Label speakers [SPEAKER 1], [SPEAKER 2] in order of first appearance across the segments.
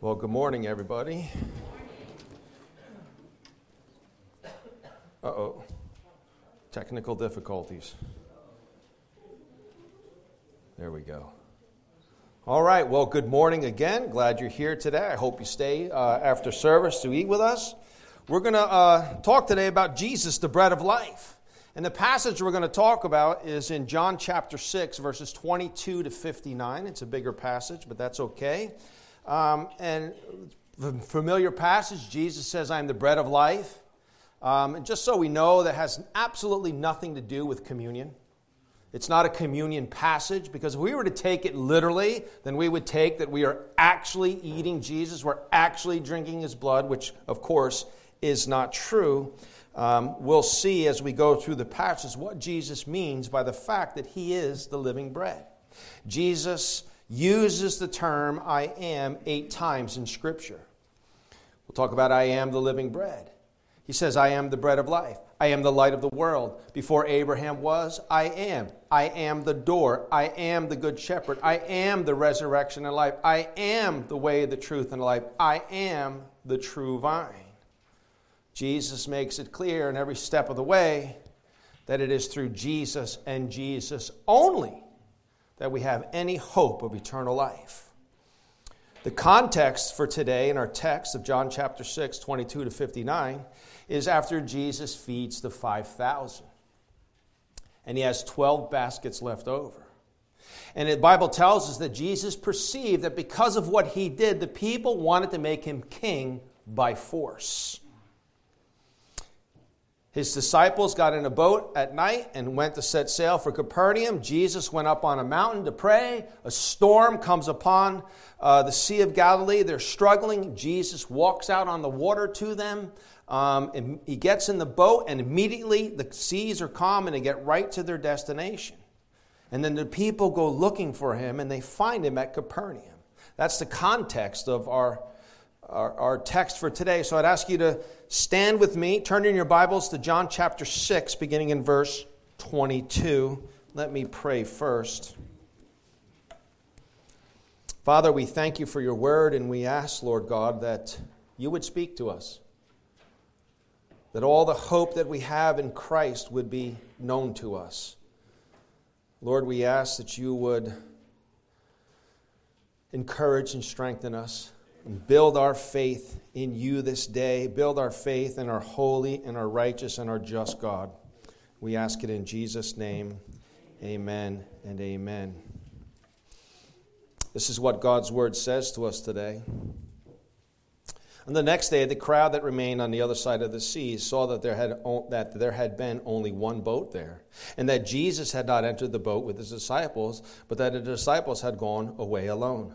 [SPEAKER 1] Well, good morning, everybody. Uh oh. Technical difficulties. There we go. All right, well, good morning again. Glad you're here today. I hope you stay uh, after service to eat with us. We're going to uh, talk today about Jesus, the bread of life. And the passage we're going to talk about is in John chapter 6, verses 22 to 59. It's a bigger passage, but that's okay. Um, and familiar passage, Jesus says, I am the bread of life. Um, and just so we know, that has absolutely nothing to do with communion. It's not a communion passage because if we were to take it literally, then we would take that we are actually eating Jesus, we're actually drinking his blood, which of course is not true. Um, we'll see as we go through the passage what Jesus means by the fact that he is the living bread. Jesus uses the term I am eight times in Scripture. We'll talk about I am the living bread. He says, I am the bread of life. I am the light of the world. Before Abraham was, I am. I am the door. I am the good shepherd. I am the resurrection and life. I am the way, the truth, and life. I am the true vine. Jesus makes it clear in every step of the way that it is through Jesus and Jesus only that we have any hope of eternal life. The context for today in our text of John chapter 6, 22 to 59, is after Jesus feeds the 5,000. And he has 12 baskets left over. And the Bible tells us that Jesus perceived that because of what he did, the people wanted to make him king by force. His disciples got in a boat at night and went to set sail for Capernaum. Jesus went up on a mountain to pray. A storm comes upon uh, the Sea of Galilee. They're struggling. Jesus walks out on the water to them. Um, and he gets in the boat, and immediately the seas are calm and they get right to their destination. And then the people go looking for him and they find him at Capernaum. That's the context of our our, our text for today. So I'd ask you to stand with me, turn in your Bibles to John chapter 6, beginning in verse 22. Let me pray first. Father, we thank you for your word, and we ask, Lord God, that you would speak to us. That all the hope that we have in Christ would be known to us. Lord, we ask that you would encourage and strengthen us and build our faith in you this day. Build our faith in our holy and our righteous and our just God. We ask it in Jesus' name. Amen and amen. This is what God's word says to us today. On the next day, the crowd that remained on the other side of the sea saw that there had, that there had been only one boat there, and that Jesus had not entered the boat with his disciples, but that the disciples had gone away alone.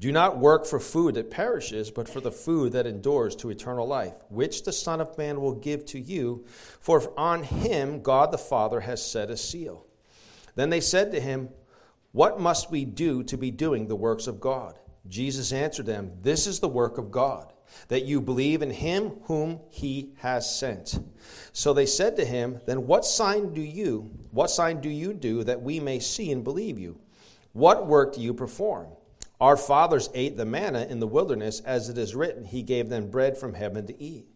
[SPEAKER 1] Do not work for food that perishes, but for the food that endures to eternal life, which the Son of Man will give to you, for on him God the Father has set a seal. Then they said to him, What must we do to be doing the works of God? Jesus answered them, This is the work of God, that you believe in him whom he has sent. So they said to him, Then what sign do you, what sign do you do that we may see and believe you? What work do you perform? Our fathers ate the manna in the wilderness, as it is written, He gave them bread from heaven to eat.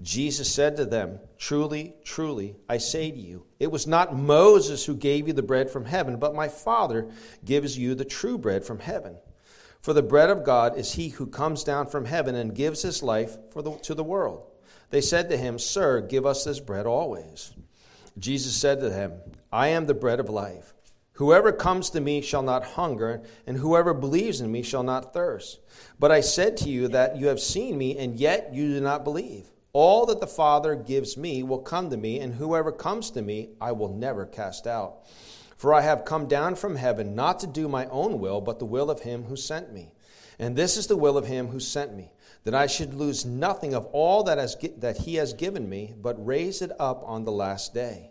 [SPEAKER 1] Jesus said to them, Truly, truly, I say to you, it was not Moses who gave you the bread from heaven, but my Father gives you the true bread from heaven. For the bread of God is he who comes down from heaven and gives his life for the, to the world. They said to him, Sir, give us this bread always. Jesus said to them, I am the bread of life. Whoever comes to me shall not hunger, and whoever believes in me shall not thirst. But I said to you that you have seen me, and yet you do not believe. All that the Father gives me will come to me, and whoever comes to me I will never cast out. For I have come down from heaven not to do my own will, but the will of him who sent me. And this is the will of him who sent me, that I should lose nothing of all that, has, that he has given me, but raise it up on the last day.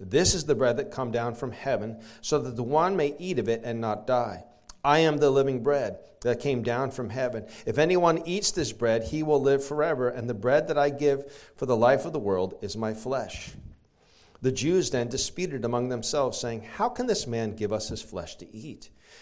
[SPEAKER 1] This is the bread that come down from heaven, so that the one may eat of it and not die. I am the living bread that came down from heaven. If anyone eats this bread, he will live forever, and the bread that I give for the life of the world is my flesh. The Jews then disputed among themselves, saying, How can this man give us his flesh to eat?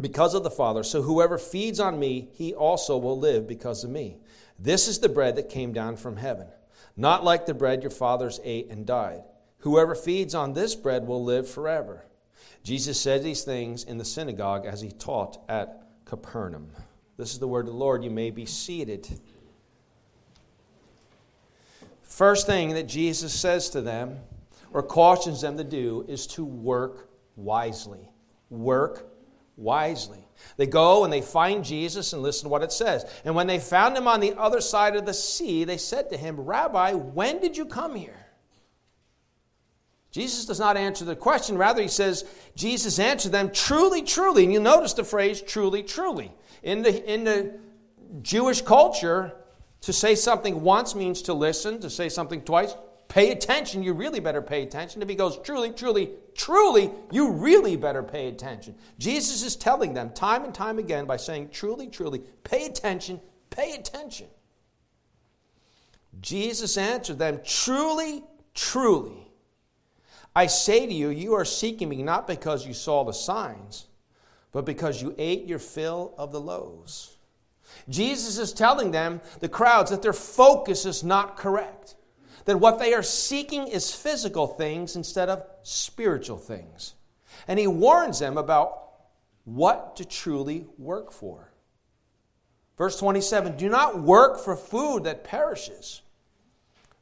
[SPEAKER 1] because of the Father. So whoever feeds on me, he also will live because of me. This is the bread that came down from heaven, not like the bread your fathers ate and died. Whoever feeds on this bread will live forever. Jesus said these things in the synagogue as he taught at Capernaum. This is the word of the Lord. You may be seated. First thing that Jesus says to them or cautions them to do is to work wisely. Work wisely. They go and they find Jesus and listen to what it says. And when they found him on the other side of the sea, they said to him, Rabbi, when did you come here? Jesus does not answer the question. Rather, he says, Jesus answered them, truly, truly. And you notice the phrase, truly, truly. In the, in the Jewish culture, to say something once means to listen, to say something twice pay attention. You really better pay attention. If he goes, truly, truly, truly, you really better pay attention. Jesus is telling them time and time again by saying, truly, truly, pay attention, pay attention. Jesus answered them, truly, truly. I say to you, you are seeking me not because you saw the signs, but because you ate your fill of the loaves. Jesus is telling them, the crowds, that their focus is not correct that what they are seeking is physical things instead of spiritual things. And he warns them about what to truly work for. Verse 27 Do not work for food that perishes,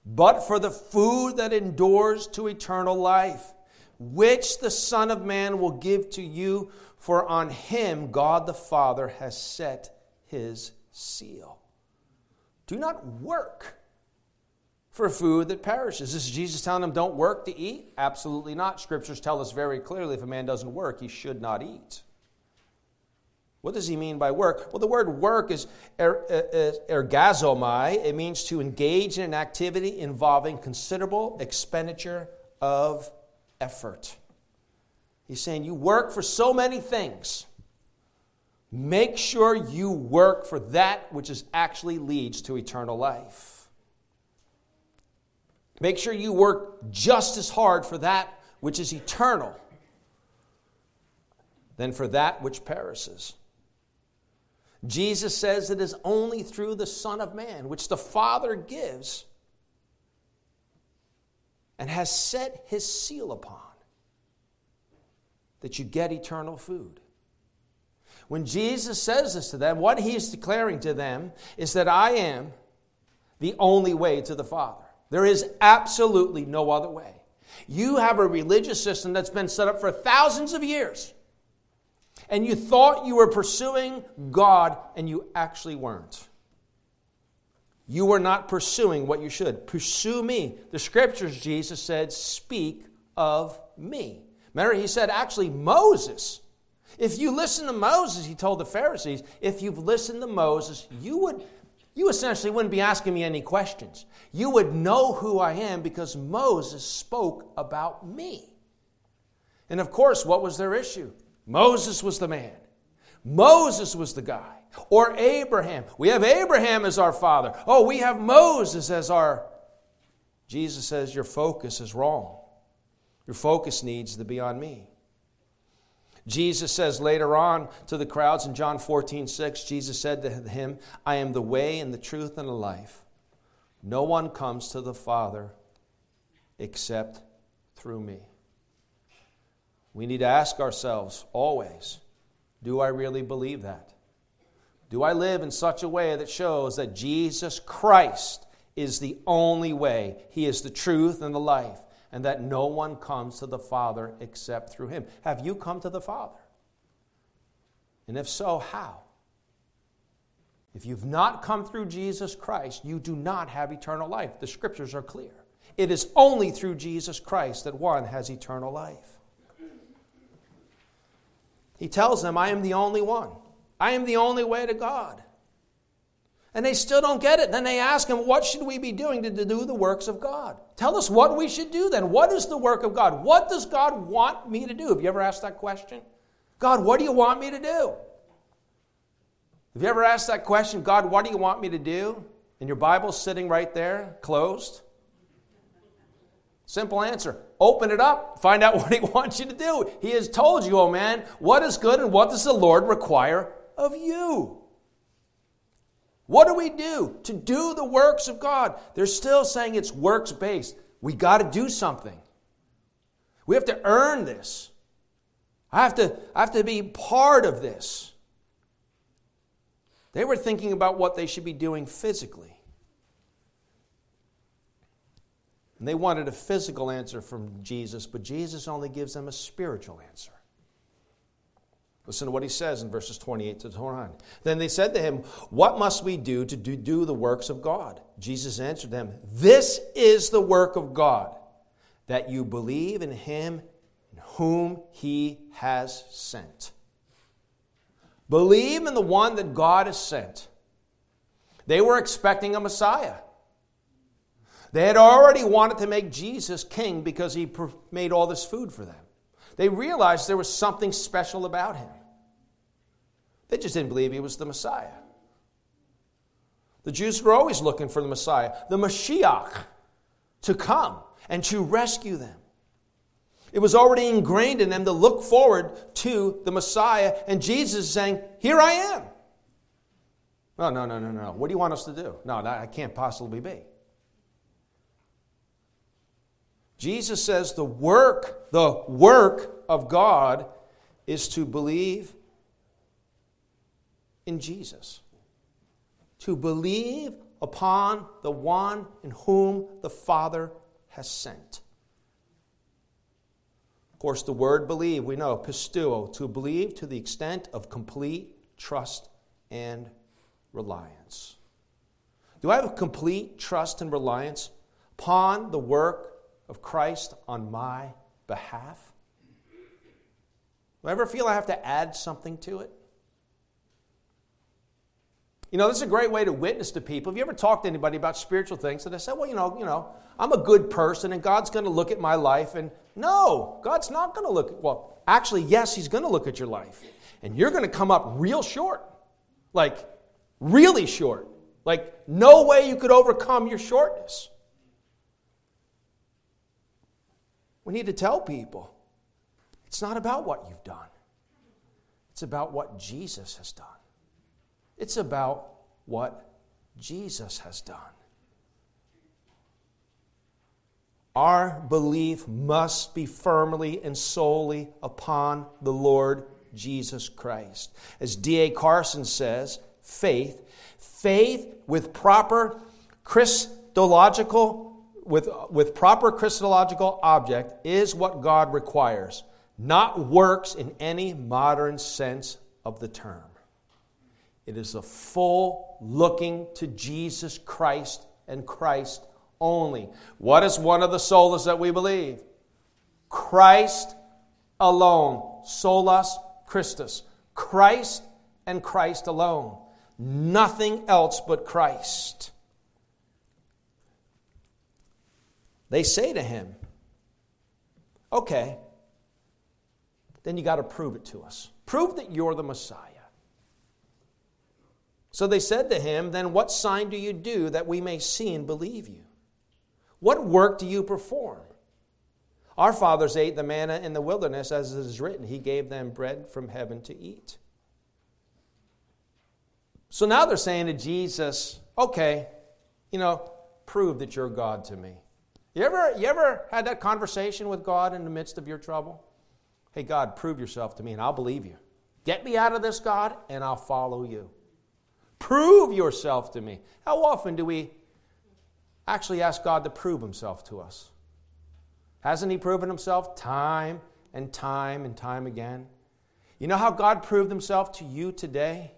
[SPEAKER 1] but for the food that endures to eternal life, which the Son of Man will give to you, for on him God the Father has set his seal. Do not work for food that perishes. This Is Jesus telling them don't work to eat? Absolutely not. Scriptures tell us very clearly if a man doesn't work, he should not eat. What does he mean by work? Well, the word work is er, er, er, ergazomai. It means to engage in an activity involving considerable expenditure of effort. He's saying you work for so many things. Make sure you work for that which is actually leads to eternal life. Make sure you work just as hard for that which is eternal than for that which perishes. Jesus says it is only through the Son of Man, which the Father gives and has set his seal upon, that you get eternal food. When Jesus says this to them, what he is declaring to them is that I am the only way to the Father. There is absolutely no other way. You have a religious system that's been set up for thousands of years. And you thought you were pursuing God, and you actually weren't. You were not pursuing what you should. Pursue me. The scriptures, Jesus said, speak of me. Remember, he said, actually, Moses. If you listen to Moses, he told the Pharisees, if you've listened to Moses, you would you essentially wouldn't be asking me any questions. You would know who I am because Moses spoke about me. And of course, what was their issue? Moses was the man. Moses was the guy. Or Abraham. We have Abraham as our father. Oh, we have Moses as our. Jesus says, Your focus is wrong. Your focus needs to be on me. Jesus says later on to the crowds in John 14, 6, Jesus said to him, I am the way and the truth and the life. No one comes to the Father except through me. We need to ask ourselves always do I really believe that? Do I live in such a way that shows that Jesus Christ is the only way? He is the truth and the life, and that no one comes to the Father except through Him. Have you come to the Father? And if so, how? If you've not come through Jesus Christ, you do not have eternal life. The scriptures are clear. It is only through Jesus Christ that one has eternal life. He tells them, I am the only one. I am the only way to God. And they still don't get it. Then they ask him, What should we be doing to, do the works of God? Tell us what we should do then. What is the work of God? What does God want me to do? Have you ever asked that question? God, what do you want me to do? Have you ever asked that question, God, what do you want me to do? And your Bible's sitting right there, closed. Simple answer. Open it up, find out what he wants you to do. He has told you, oh man, what is good and what does the Lord require of you? What do we do to do the works of God? They're still saying it's works based. We got to do something. We have to earn this. I have to, I have to be part of this. They were thinking about what they should be doing physically. And they wanted a physical answer from Jesus, but Jesus only gives them a spiritual answer. Listen to what he says in verses 28 to 29. Then they said to him, What must we do to do the works of God? Jesus answered them, This is the work of God, that you believe in him whom he has sent. Believe in the one that God has sent. They were expecting a Messiah. They had already wanted to make Jesus king because he made all this food for them. They realized there was something special about him. They just didn't believe he was the Messiah. The Jews were always looking for the Messiah, the Mashiach, to come and to rescue them. It was already ingrained in them to look forward to the Messiah, and Jesus saying, Here I am. No, no, no, no, no. What do you want us to do? No, that can't possibly be. Jesus says the work, the work of God is to believe in Jesus. To believe upon the one in whom the Father has sent. Of course, the word believe, we know, pisteuo, to believe to the extent of complete trust and reliance. Do I have a complete trust and reliance upon the work of Christ on my behalf? Do I ever feel I have to add something to it? You know, this is a great way to witness to people. Have you ever talked to anybody about spiritual things and they say, well, you know, you know, I'm a good person and God's going to look at my life and no, God's not going to look well, actually, yes, he's going to look at your life. And you're going to come up real short. Like really short. Like no way you could overcome your shortness. We need to tell people it's not about what you've done, it's about what Jesus has done. It's about what Jesus has done. Our belief must be firmly and solely upon the Lord Jesus Christ. As D.A. Carson says, faith, faith with proper Christological with, with proper Christological object is what God requires, not works in any modern sense of the term. It is a full looking to Jesus Christ and Christ only. What is one of the solas that we believe? Christ alone. Solus Christus. Christ and Christ alone. Nothing else but Christ. They say to him, Okay, then you got to prove it to us. Prove that you're the Messiah. So they said to him, Then what sign do you do that we may see and believe you? What work do you perform? Our fathers ate the manna in the wilderness, as it is written, He gave them bread from heaven to eat. So now they're saying to Jesus, Okay, you know, prove that you're God to me. You ever, you ever had that conversation with God in the midst of your trouble? Hey, God, prove yourself to me and I'll believe you. Get me out of this, God, and I'll follow you. Prove yourself to me. How often do we actually ask God to prove himself to us? Hasn't he proven himself time and time and time again? You know how God proved himself to you today?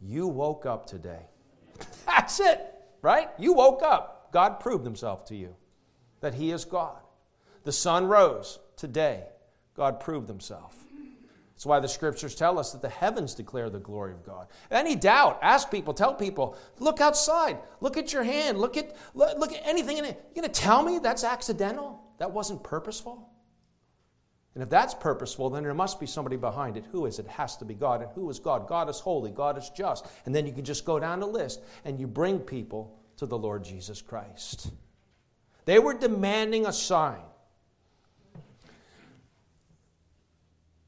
[SPEAKER 1] You woke up today. That's it, right? You woke up. God proved himself to you that he is God. The sun rose today. God proved himself. That's why the scriptures tell us that the heavens declare the glory of God. Any doubt, ask people, tell people, look outside, look at your hand, look at, look, at anything in it. You're going to tell me that's accidental? That wasn't purposeful? And if that's purposeful, then there must be somebody behind it. Who is it? it? has to be God. And who is God? God is holy, God is just. And then you can just go down the list and you bring people to the Lord Jesus Christ. They were demanding a sign.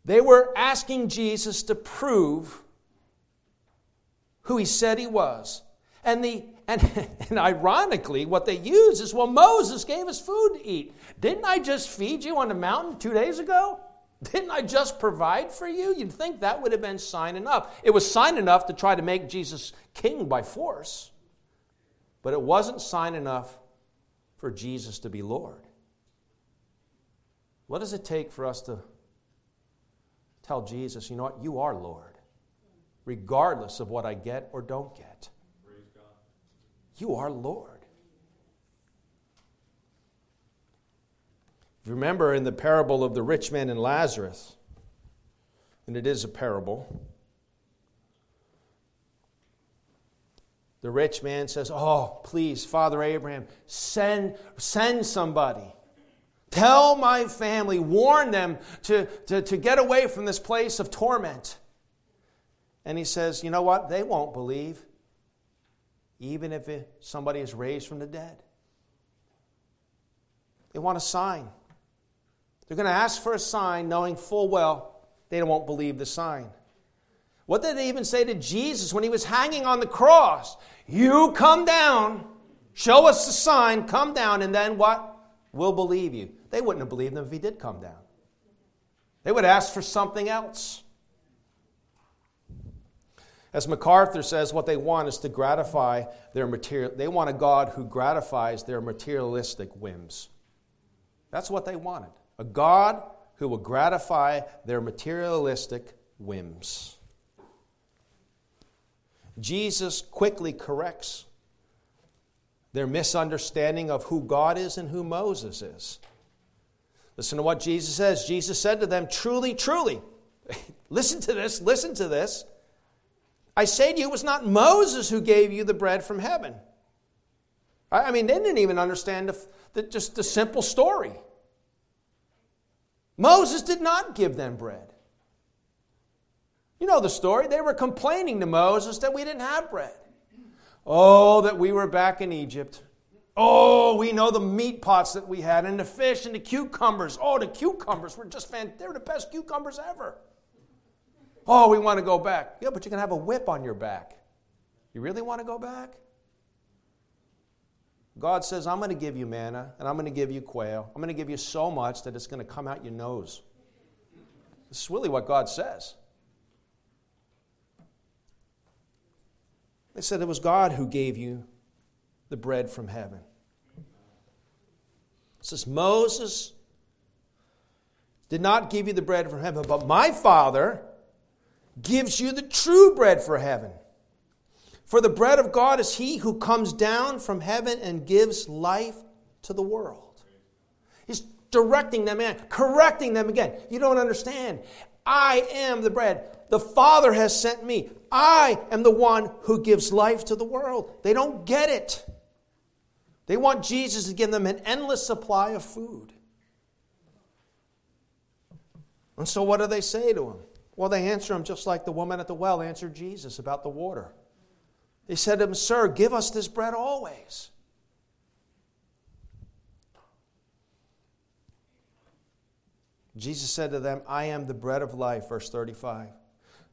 [SPEAKER 1] They were asking Jesus to prove who he said he was. And, the, and, and ironically, what they use is well, Moses gave us food to eat. Didn't I just feed you on the mountain two days ago? Didn't I just provide for you? You'd think that would have been sign enough. It was sign enough to try to make Jesus king by force. But it wasn't sign enough for Jesus to be Lord. What does it take for us to tell Jesus, you know what, you are Lord, regardless of what I get or don't get? You are Lord. Remember in the parable of the rich man and Lazarus, and it is a parable. The rich man says, Oh, please, Father Abraham, send, send somebody. Tell my family, warn them to, to, to get away from this place of torment. And he says, You know what? They won't believe, even if it, somebody is raised from the dead. They want a sign. They're going to ask for a sign, knowing full well they won't believe the sign. What did they even say to Jesus when he was hanging on the cross? You come down, show us the sign, come down, and then what? We'll believe you. They wouldn't have believed him if he did come down. They would ask for something else. As MacArthur says, what they want is to gratify their material. They want a God who gratifies their materialistic whims. That's what they wanted. A God who will gratify their materialistic whims. Jesus quickly corrects their misunderstanding of who God is and who Moses is. Listen to what Jesus says. Jesus said to them, Truly, truly, listen to this, listen to this. I say to you, it was not Moses who gave you the bread from heaven. I mean, they didn't even understand the, the, just the simple story. Moses did not give them bread. You know the story. They were complaining to Moses that we didn't have bread. Oh, that we were back in Egypt. Oh, we know the meat pots that we had and the fish and the cucumbers. Oh, the cucumbers were just fantastic. They're the best cucumbers ever. Oh, we want to go back. Yeah, but you're going to have a whip on your back. You really want to go back? God says, I'm going to give you manna and I'm going to give you quail. I'm going to give you so much that it's going to come out your nose. This is really what God says. They said it was God who gave you the bread from heaven. It says, Moses did not give you the bread from heaven, but my Father gives you the true bread for heaven. For the bread of God is he who comes down from heaven and gives life to the world. He's directing them in, correcting them again. You don't understand. I am the bread. The Father has sent me. I am the one who gives life to the world. They don't get it. They want Jesus to give them an endless supply of food. And so, what do they say to him? Well, they answer him just like the woman at the well answered Jesus about the water. They said to him, Sir, give us this bread always. Jesus said to them, I am the bread of life, verse 35.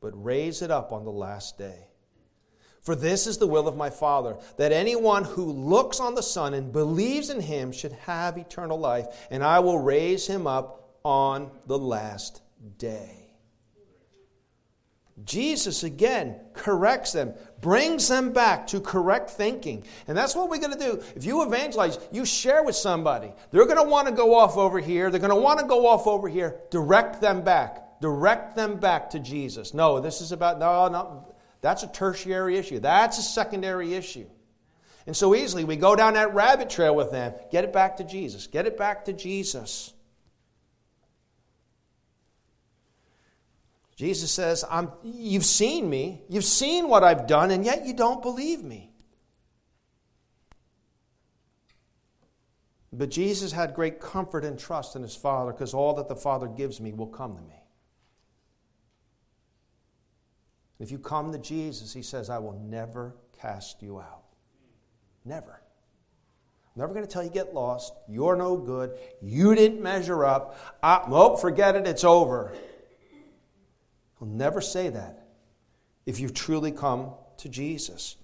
[SPEAKER 1] but raise it up on the last day. For this is the will of my Father, that anyone who looks on the Son and believes in him should have eternal life, and I will raise him up on the last day. Jesus again corrects them, brings them back to correct thinking. And that's what we're going to do. If you evangelize, you share with somebody. They're going to want to go off over here. They're going to want to go off over here. Direct them back. Direct them back to Jesus. No, this is about, no, no. That's a tertiary issue. That's a secondary issue. And so easily we go down that rabbit trail with them. Get it back to Jesus. Get it back to Jesus. Jesus says, I'm, You've seen me, you've seen what I've done, and yet you don't believe me. But Jesus had great comfort and trust in his Father because all that the Father gives me will come to me. If you come to Jesus, he says, I will never cast you out. Never. I'm never going to tell you get lost. You're no good. You didn't measure up. I, nope, forget it. It's over. He'll never say that if you've truly come to Jesus.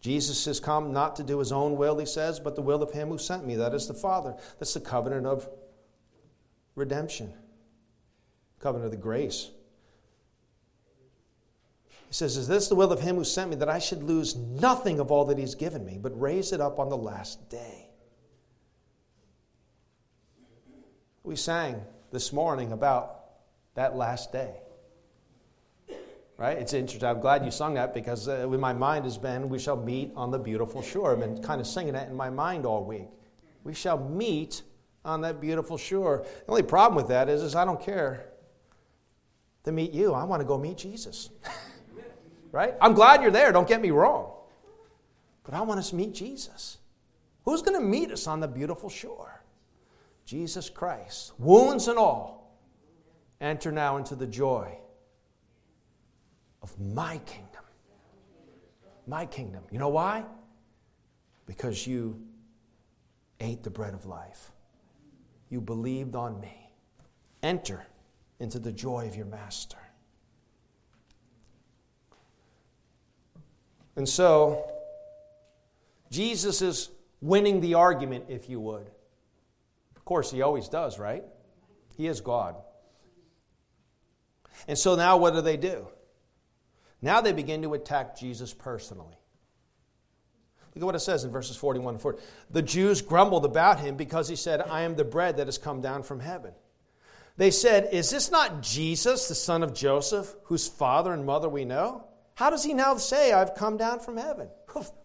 [SPEAKER 1] Jesus has come not to do his own will, he says, but the will of him who sent me. That is the Father. That's the covenant of redemption, covenant of the grace. He says, Is this the will of him who sent me, that I should lose nothing of all that he's given me, but raise it up on the last day? We sang this morning about that last day. Right? It's interesting. I'm glad you sung that because uh, my mind has been, we shall meet on the beautiful shore. I've been kind of singing that in my mind all week. We shall meet on that beautiful shore. The only problem with that is, is I don't care to meet you. I want to go meet Jesus. right? I'm glad you're there, don't get me wrong. But I want us to meet Jesus. Who's going to meet us on the beautiful shore? Jesus Christ. Wounds and all enter now into the joy of my kingdom. My kingdom. You know why? Because you ate the bread of life. You believed on me. Enter into the joy of your master. And so, Jesus is winning the argument, if you would. Of course, he always does, right? He is God. And so now what do they do? Now they begin to attack Jesus personally. Look at what it says in verses 41 and 40. The Jews grumbled about him because he said, I am the bread that has come down from heaven. They said, Is this not Jesus, the son of Joseph, whose father and mother we know? How does he now say, I've come down from heaven?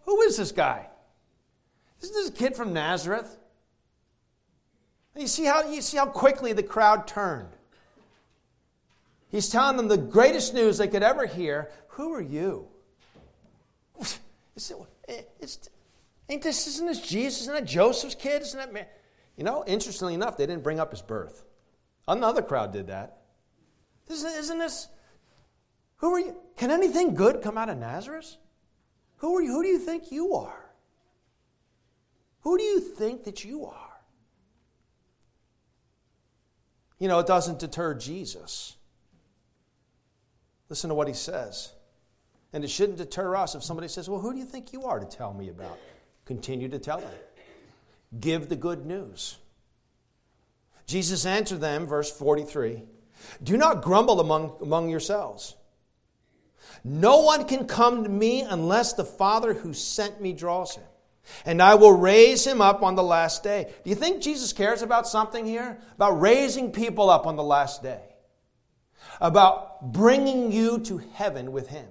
[SPEAKER 1] Who is this guy? Isn't this a kid from Nazareth? You see how, you see how quickly the crowd turned. He's telling them the greatest news they could ever hear. Who are you? It's, it's, ain't this, isn't this Jesus? Isn't that Joseph's kid? Isn't that man? You know, interestingly enough, they didn't bring up his birth. Another crowd did that. Isn't this, who are you? Can anything good come out of Nazareth? Who are you? Who do you think you are? Who do you think that you are? You know, it doesn't deter Jesus. Listen to what he says. And it shouldn't deter us if somebody says, Well, who do you think you are to tell me about? Continue to tell them. Give the good news. Jesus answered them, verse 43 Do not grumble among, among yourselves. No one can come to me unless the Father who sent me draws him. And I will raise him up on the last day. Do you think Jesus cares about something here? About raising people up on the last day? About bringing you to heaven with him?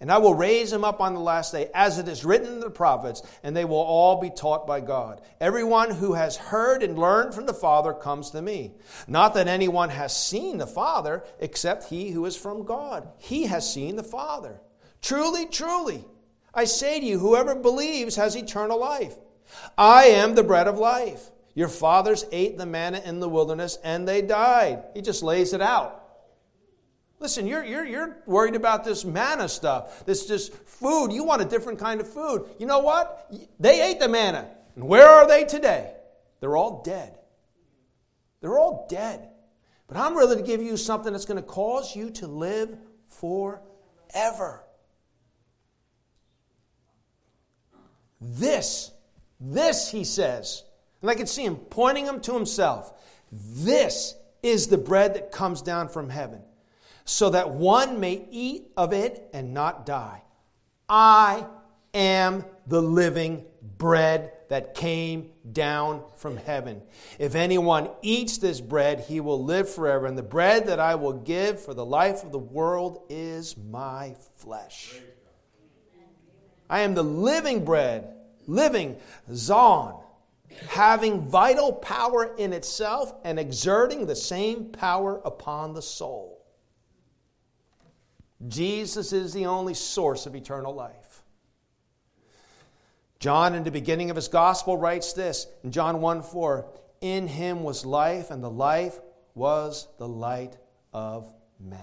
[SPEAKER 1] And I will raise him up on the last day, as it is written in the prophets, and they will all be taught by God. Everyone who has heard and learned from the Father comes to me. Not that anyone has seen the Father, except he who is from God. He has seen the Father. Truly, truly, I say to you, whoever believes has eternal life. I am the bread of life. Your fathers ate the manna in the wilderness, and they died. He just lays it out. Listen, you're, you're, you're worried about this manna stuff, this just food. You want a different kind of food. You know what? They ate the manna. And where are they today? They're all dead. They're all dead. But I'm ready to give you something that's going to cause you to live forever. This, this, he says, and I can see him pointing him to himself. This is the bread that comes down from heaven so that one may eat of it and not die. I am the living bread that came down from heaven. If anyone eats this bread, he will live forever. And the bread that I will give for the life of the world is my flesh. I am the living bread, living Zon, having vital power in itself and exerting the same power upon the soul. Jesus is the only source of eternal life. John, in the beginning of his gospel, writes this in John 1 4 In him was life, and the life was the light of men.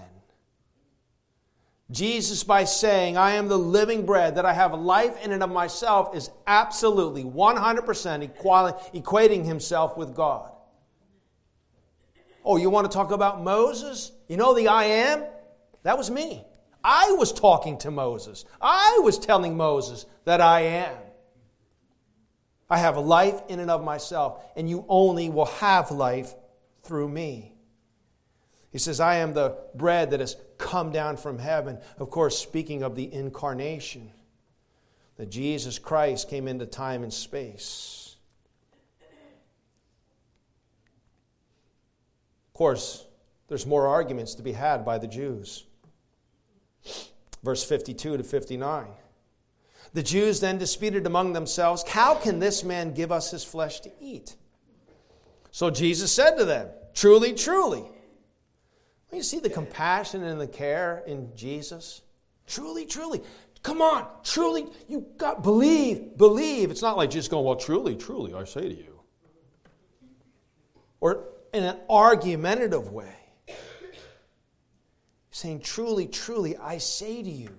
[SPEAKER 1] Jesus, by saying, I am the living bread, that I have life in and of myself, is absolutely 100% equating himself with God. Oh, you want to talk about Moses? You know the I am? That was me. I was talking to Moses. I was telling Moses that I am. I have a life in and of myself, and you only will have life through me. He says, I am the bread that has come down from heaven. Of course, speaking of the incarnation, that Jesus Christ came into time and space. Of course, there's more arguments to be had by the Jews. Verse 52 to 59. The Jews then disputed among themselves, How can this man give us his flesh to eat? So Jesus said to them, Truly, truly. You see the compassion and the care in Jesus? Truly, truly. Come on, truly, you got believe, believe. It's not like just going, well, truly, truly, I say to you. Or in an argumentative way saying, Truly, truly, I say to you,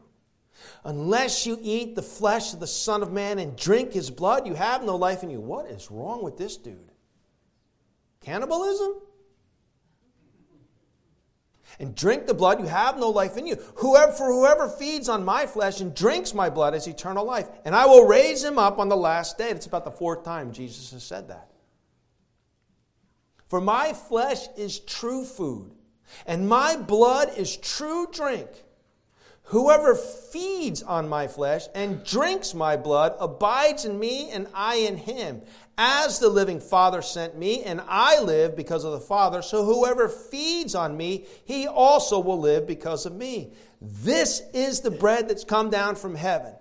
[SPEAKER 1] unless you eat the flesh of the Son of Man and drink his blood, you have no life in you. What is wrong with this dude? Cannibalism? And drink the blood, you have no life in you. Whoever, for whoever feeds on my flesh and drinks my blood has eternal life, and I will raise him up on the last day. It's about the fourth time Jesus has said that. For my flesh is true food and my blood is true drink. Whoever feeds on my flesh and drinks my blood abides in me and I in him. As the living Father sent me, and I live because of the Father, so whoever feeds on me, he also will live because of me. This is the bread that's come down from heaven,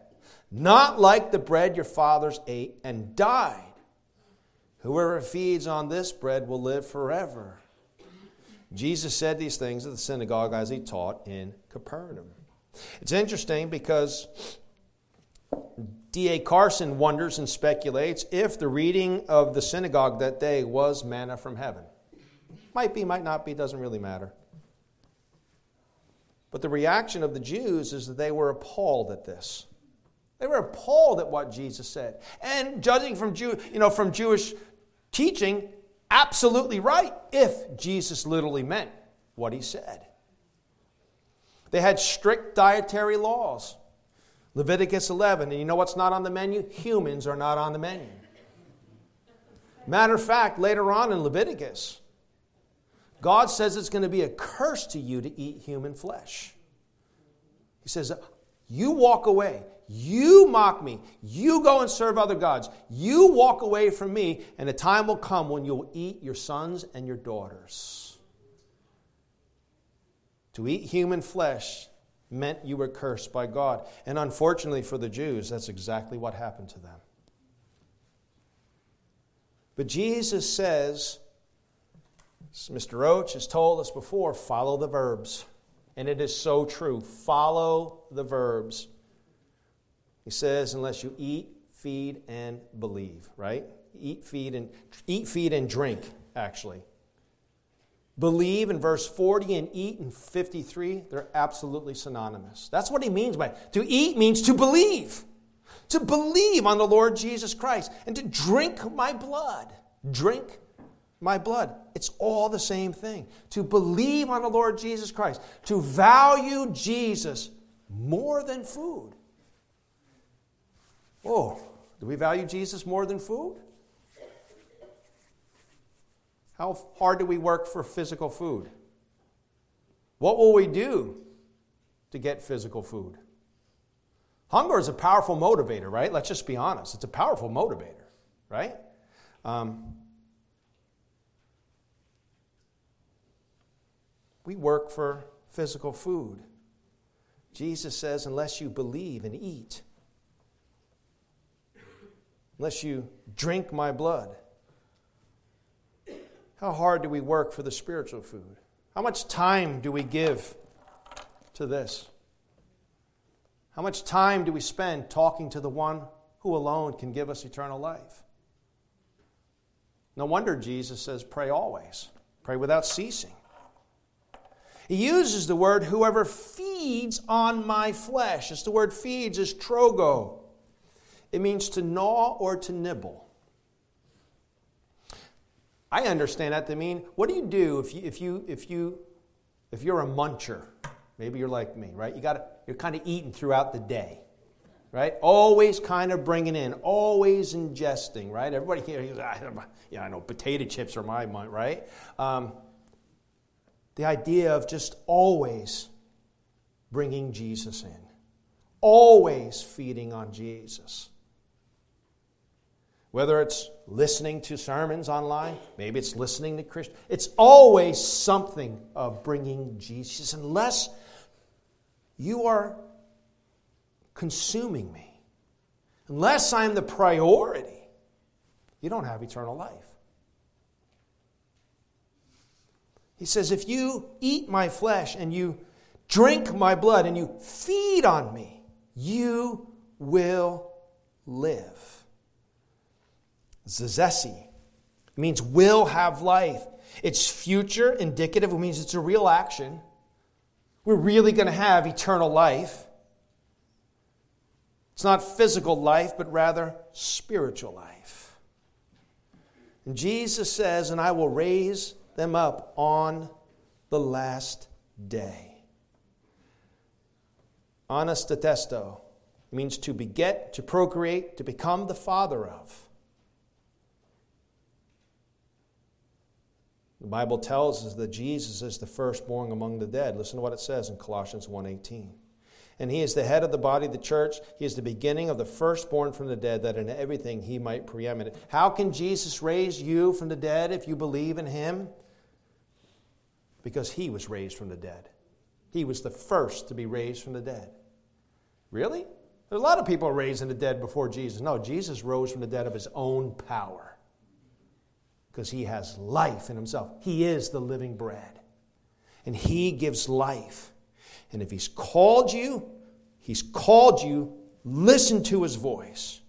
[SPEAKER 1] not like the bread your fathers ate and died. Whoever feeds on this bread will live forever. Jesus said these things at the synagogue as he taught in Capernaum. It's interesting because D.A. Carson wonders and speculates if the reading of the synagogue that day was manna from heaven. Might be, might not be, doesn't really matter. But the reaction of the Jews is that they were appalled at this. They were appalled at what Jesus said. And judging from, Jew, you know, from Jewish teaching, absolutely right if Jesus literally meant what he said. They had strict dietary laws. Leviticus 11, and you know what's not on the menu? Humans are not on the menu. Matter of fact, later on in Leviticus, God says it's going to be a curse to you to eat human flesh. He says, You walk away. You mock me. You go and serve other gods. You walk away from me, and a time will come when you'll eat your sons and your daughters. To eat human flesh meant you were cursed by God. And unfortunately for the Jews, that's exactly what happened to them. But Jesus says, Mr. Roach has told us before, follow the verbs. And it is so true. Follow the verbs. He says, unless you eat, feed, and believe, right? Eat, feed, and eat, feed, and drink, actually. Believe in verse 40 and eat in 53, they're absolutely synonymous. That's what he means by. To eat means to believe. To believe on the Lord Jesus Christ and to drink my blood. Drink my blood. It's all the same thing. To believe on the Lord Jesus Christ, to value Jesus more than food. Oh, do we value Jesus more than food? How hard do we work for physical food? What will we do to get physical food? Hunger is a powerful motivator, right? Let's just be honest. It's a powerful motivator, right? Um, we work for physical food. Jesus says, unless you believe and eat, unless you drink my blood, how hard do we work for the spiritual food? How much time do we give to this? How much time do we spend talking to the one who alone can give us eternal life? No wonder Jesus says, pray always, pray without ceasing. He uses the word whoever feeds on my flesh. It's the word feeds is trogo. It means to gnaw or to nibble. I understand that to mean what do you do if you if you if you if you're a muncher? Maybe you're like me, right? You got you're kind of eating throughout the day, right? Always kind of bringing in, always ingesting, right? Everybody here, yeah, I know potato chips are my, my right? Um, the idea of just always bringing Jesus in, always feeding on Jesus. Whether it's listening to sermons online, maybe it's listening to Christian, it's always something of bringing Jesus. Unless you are consuming me, unless I'm the priority, you don't have eternal life. He says, If you eat my flesh and you drink my blood and you feed on me, you will live. Zazesi means will have life. It's future indicative, it means it's a real action. We're really going to have eternal life. It's not physical life, but rather spiritual life. And Jesus says, And I will raise them up on the last day. Anastatesto means to beget, to procreate, to become the father of. The Bible tells us that Jesus is the firstborn among the dead. Listen to what it says in Colossians 1:18. And he is the head of the body of the church. He is the beginning of the firstborn from the dead, that in everything he might preeminent. How can Jesus raise you from the dead if you believe in him? because he was raised from the dead. He was the first to be raised from the dead. Really? There's a lot of people raised from the dead before Jesus. No, Jesus rose from the dead of his own power because he has life in himself. He is the living bread, and he gives life. And if he's called you, he's called you, listen to his voice.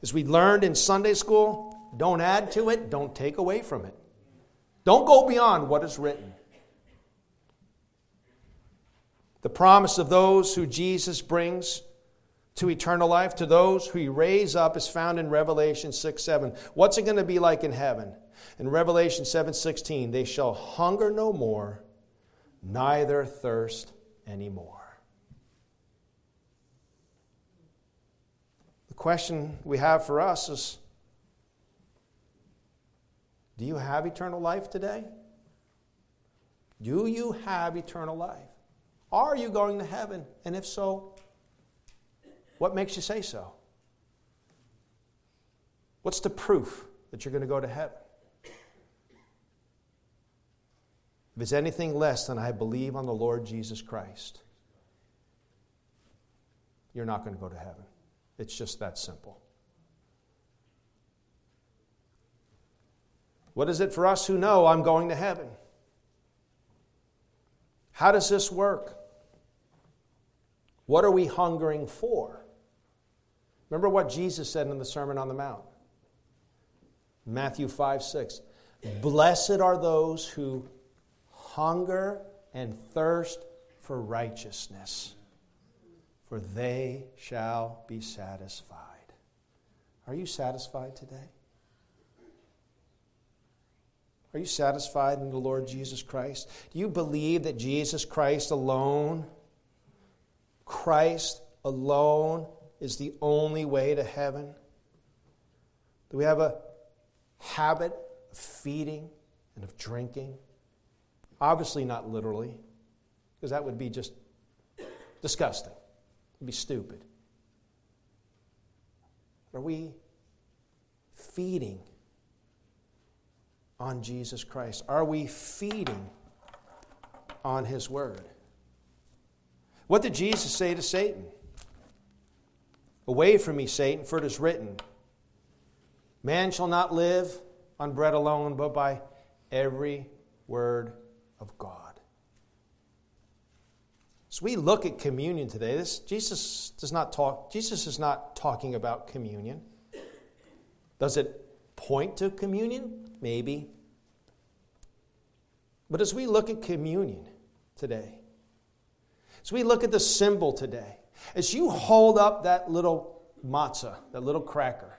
[SPEAKER 1] As we learned in Sunday school, don't add to it, don't take away from it. Don't go beyond what is written. The promise of those who Jesus brings to eternal life, to those who he raised up, is found in Revelation 6 7. What's it going to be like in heaven? In Revelation 7 16, they shall hunger no more, neither thirst anymore. The question we have for us is Do you have eternal life today? Do you have eternal life? Are you going to heaven? And if so, what makes you say so? What's the proof that you're going to go to heaven? If it's anything less than I believe on the Lord Jesus Christ, you're not going to go to heaven. It's just that simple. What is it for us who know I'm going to heaven? How does this work? What are we hungering for? Remember what Jesus said in the Sermon on the Mount Matthew 5 6. Blessed are those who hunger and thirst for righteousness, for they shall be satisfied. Are you satisfied today? Are you satisfied in the Lord Jesus Christ? Do you believe that Jesus Christ alone, Christ alone, is the only way to heaven? Do we have a habit of feeding and of drinking? Obviously, not literally, because that would be just disgusting. It would be stupid. Are we feeding on Jesus Christ? Are we feeding on His Word? What did Jesus say to Satan? Away from me, Satan, for it is written, Man shall not live on bread alone, but by every word of God. As we look at communion today, this Jesus does not talk, Jesus is not talking about communion. Does it point to communion? Maybe. But as we look at communion today, as we look at the symbol today, as you hold up that little matzah, that little cracker,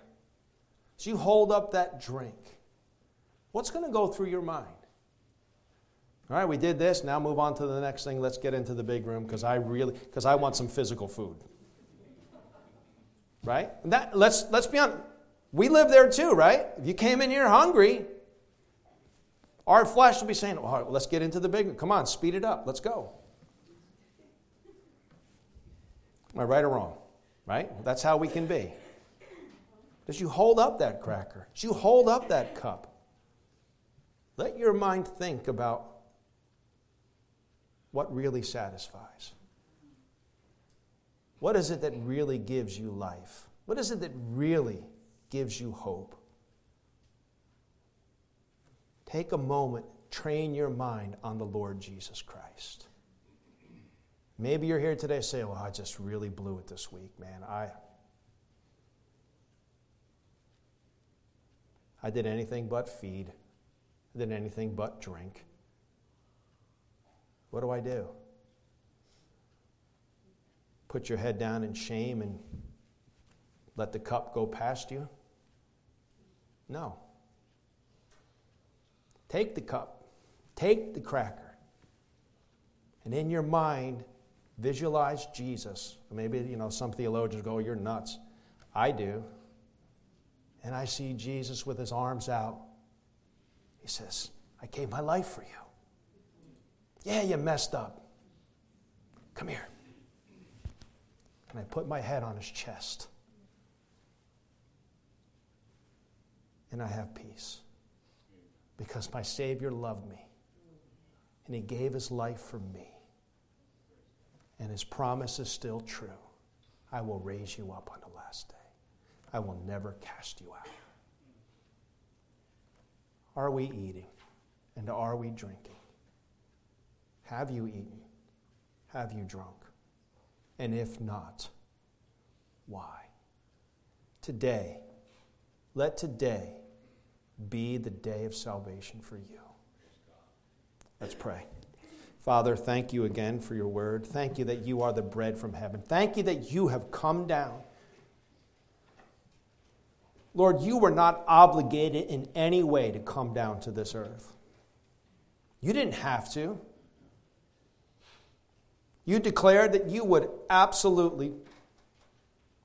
[SPEAKER 1] as you hold up that drink, what's going to go through your mind? All right, we did this. Now move on to the next thing. Let's get into the big room because I really because I want some physical food. Right? And that let's let's be honest. We live there too, right? If you came in here hungry, our flesh will be saying, All right, let's get into the big room. Come on, speed it up. Let's go. Am I right or wrong? Right? That's how we can be. As you hold up that cracker, as you hold up that cup, let your mind think about what really satisfies. What is it that really gives you life? What is it that really gives you hope? Take a moment, train your mind on the Lord Jesus Christ. Maybe you're here today say, Well, I just really blew it this week, man. I I did anything but feed. I did anything but drink. What do I do? Put your head down in shame and let the cup go past you? No. Take the cup, take the cracker, and in your mind, visualize Jesus. Maybe, you know, some theologians go, You're nuts. I do. And I see Jesus with his arms out. He says, I gave my life for you. Yeah, you messed up. Come here. And I put my head on his chest. And I have peace. Because my Savior loved me. And he gave his life for me. And his promise is still true. I will raise you up on the last day. I will never cast you out. Are we eating? And are we drinking? Have you eaten? Have you drunk? And if not, why? Today, let today be the day of salvation for you. Let's pray. Father, thank you again for your word. Thank you that you are the bread from heaven. Thank you that you have come down. Lord, you were not obligated in any way to come down to this earth. You didn't have to. You declared that you would absolutely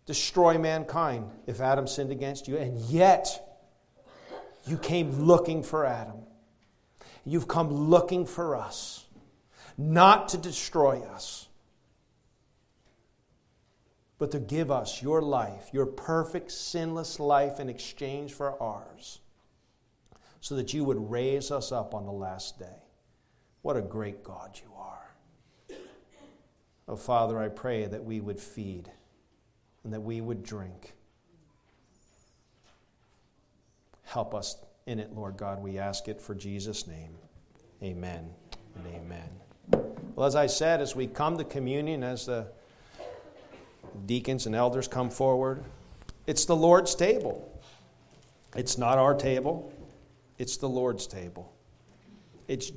[SPEAKER 1] destroy mankind if Adam sinned against you, and yet You came looking for Adam. You've come looking for us, not to destroy us, but to give us your life, your perfect, sinless life in exchange for ours, so that you would raise us up on the last day. What a great God you are. Oh, Father, I pray that we would feed and that we would drink. Help us in it, Lord God. We ask it for Jesus' name. Amen and amen. Well, as I said, as we come to communion, as the deacons and elders come forward, it's the Lord's table. It's not our table, it's the Lord's table. It's